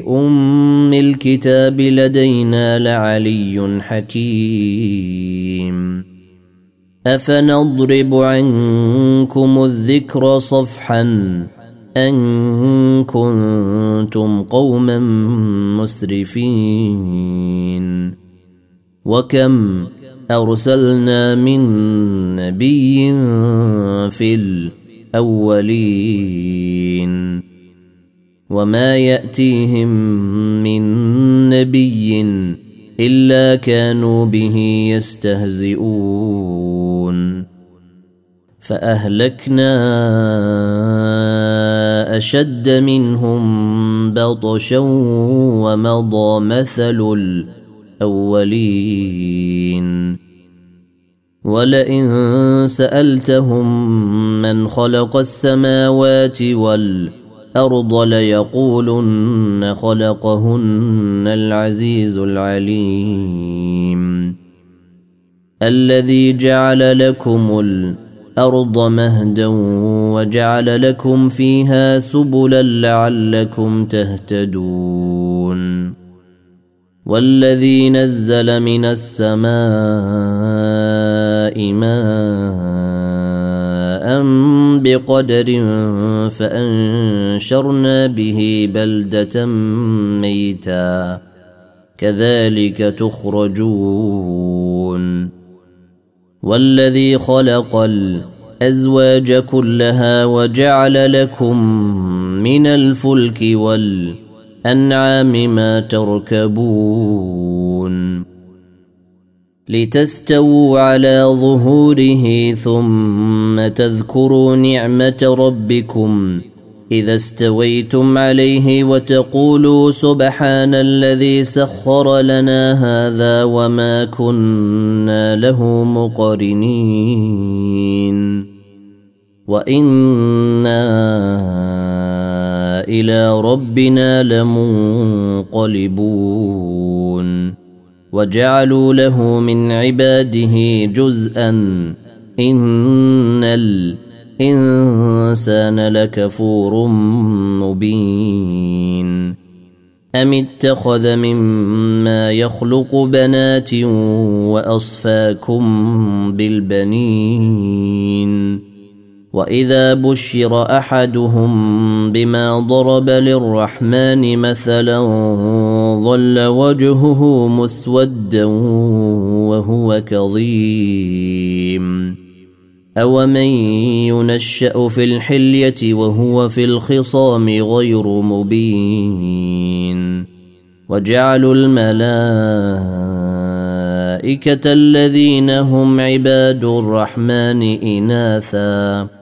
أم الكتاب لدينا لعلي حكيم. أفنضرب عنكم الذكر صفحا أن كنتم قوما مسرفين. وكم أرسلنا من نبي في الأولين. وما ياتيهم من نبي الا كانوا به يستهزئون فاهلكنا اشد منهم بطشا ومضى مثل الاولين ولئن سالتهم من خلق السماوات والارض الأرض ليقولن خلقهن العزيز العليم. الذي جعل لكم الأرض مهدا وجعل لكم فيها سبلا لعلكم تهتدون. والذي نزل من السماء ماء بقدر فأنشرنا به بلدة ميتا كذلك تخرجون. والذي خلق الأزواج كلها وجعل لكم من الفلك والأنعام ما تركبون. لتستووا على ظهوره ثم تذكروا نعمة ربكم. إذا استويتم عليه وتقولوا سبحان الذي سخر لنا هذا وما كنا له مقرنين. وإنا إلى ربنا لمنقلبون. وجعلوا له من عباده جزءا. ان الإنسان لكفور مبين. ام اتخذ مما يخلق بنات واصفاكم بالبنين. واذا بشر احدهم بما ضرب للرحمن مثلا ظل وجهه مسودا وهو كظيم اومن ينشا في الحليه وهو في الخصام غير مبين وجعلوا الملائكه الذين هم عباد الرحمن اناثا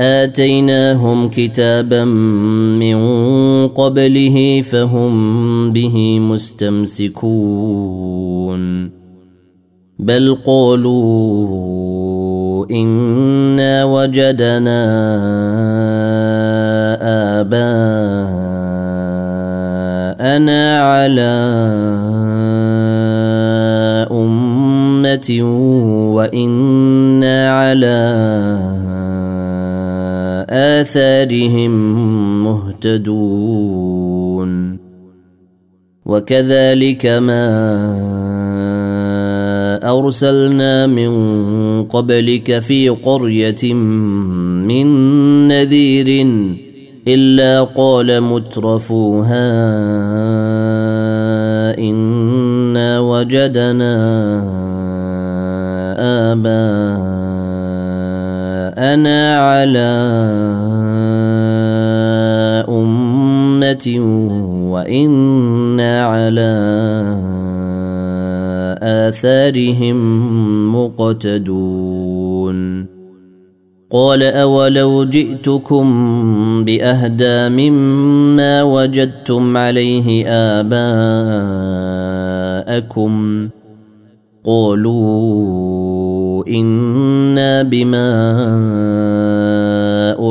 آتيناهم كتابا من قبله فهم به مستمسكون. بل قالوا إنا وجدنا آباءنا على أمة وإنا آثارهم مهتدون. وكذلك ما أرسلنا من قبلك في قرية من نذير إلا قال مترفوها إنا وجدنا آباءنا أنا على أمة وإنا على آثارهم مقتدون قال أولو جئتكم بأهدى مما وجدتم عليه آباءكم قالوا إنا بما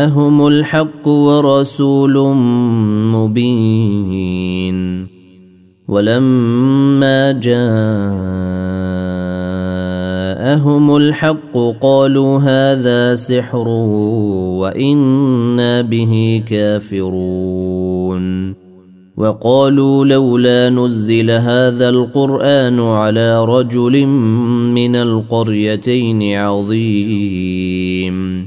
جاءهم الحق ورسول مبين. ولما جاءهم الحق قالوا هذا سحر وإنا به كافرون. وقالوا لولا نزل هذا القرآن على رجل من القريتين عظيم.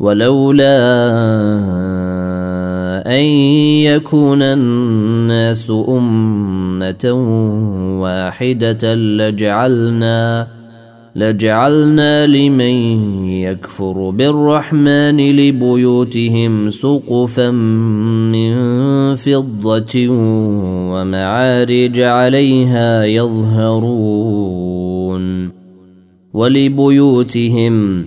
ولولا أن يكون الناس أمة واحدة لجعلنا لجعلنا لمن يكفر بالرحمن لبيوتهم سقفا من فضة ومعارج عليها يظهرون ولبيوتهم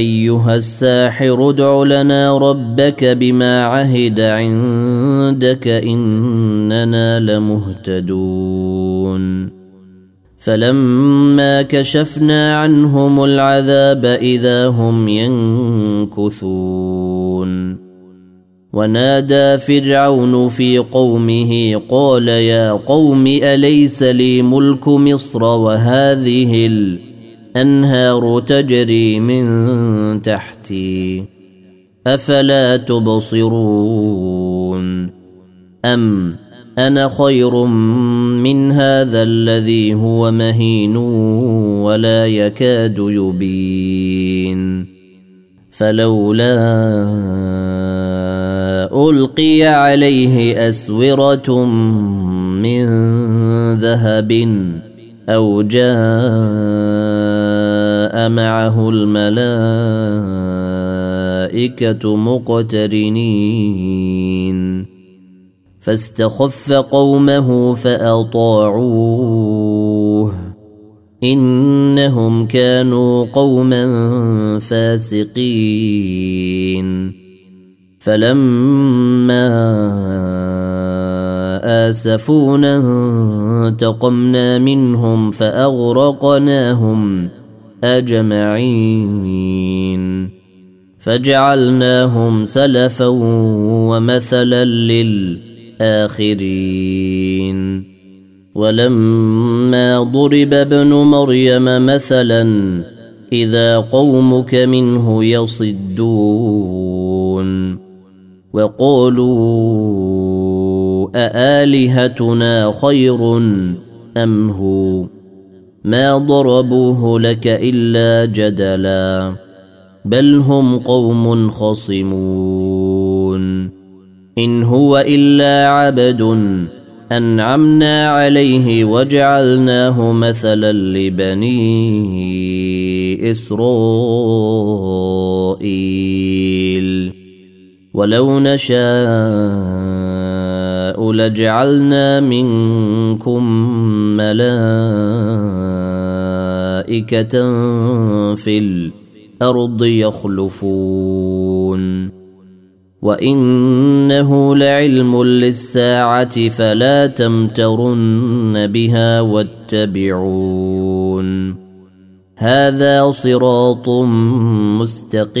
أيها الساحر ادع لنا ربك بما عهد عندك إننا لمهتدون. فلما كشفنا عنهم العذاب إذا هم ينكثون. ونادى فرعون في قومه قال يا قوم أليس لي ملك مصر وهذه الانهار تجري من تحتي أفلا تبصرون؟ أم أنا خير من هذا الذي هو مهين ولا يكاد يبين؟ فلولا ألقي عليه أسورة من ذهب أو جاء معه الملائكة مقترنين. فاستخف قومه فأطاعوه. إنهم كانوا قوما فاسقين. فلما آسفونا انتقمنا منهم فأغرقناهم. أجمعين. فجعلناهم سلفا ومثلا للآخرين. ولما ضرب ابن مريم مثلا إذا قومك منه يصدون. وقالوا أآلهتنا خير أم هو؟ ما ضربوه لك إلا جدلا بل هم قوم خصمون إن هو إلا عبد أنعمنا عليه وجعلناه مثلا لبني إسرائيل ولو نشاء لجعلنا منكم ملائكة في الأرض يخلفون. وإنه لعلم للساعة فلا تمترن بها واتبعون. هذا صراط مستقيم.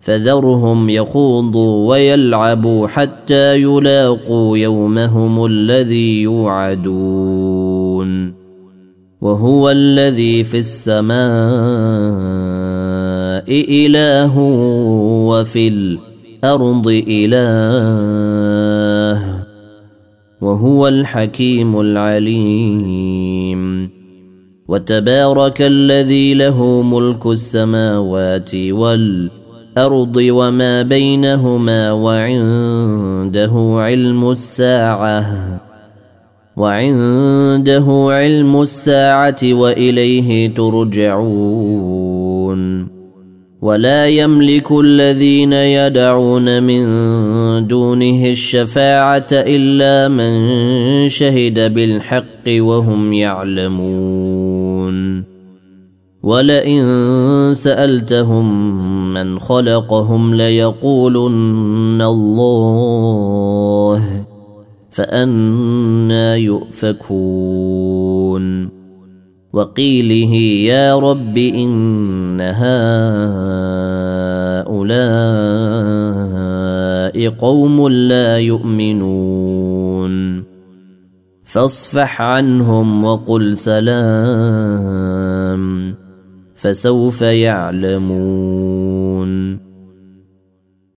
فذرهم يخوضوا ويلعبوا حتى يلاقوا يومهم الذي يوعدون. وهو الذي في السماء إله وفي الأرض إله. وهو الحكيم العليم. وتبارك الذي له ملك السماوات والارض وما بينهما وعنده علم الساعة وعنده علم الساعة وإليه ترجعون. ولا يملك الذين يدعون من دونه الشفاعة إلا من شهد بالحق وهم يعلمون. ولئن سألتهم من خلقهم ليقولن الله فأنا يؤفكون. وقيله يا رب إن هؤلاء قوم لا يؤمنون. فاصفح عنهم وقل سلام. فسوف يعلمون.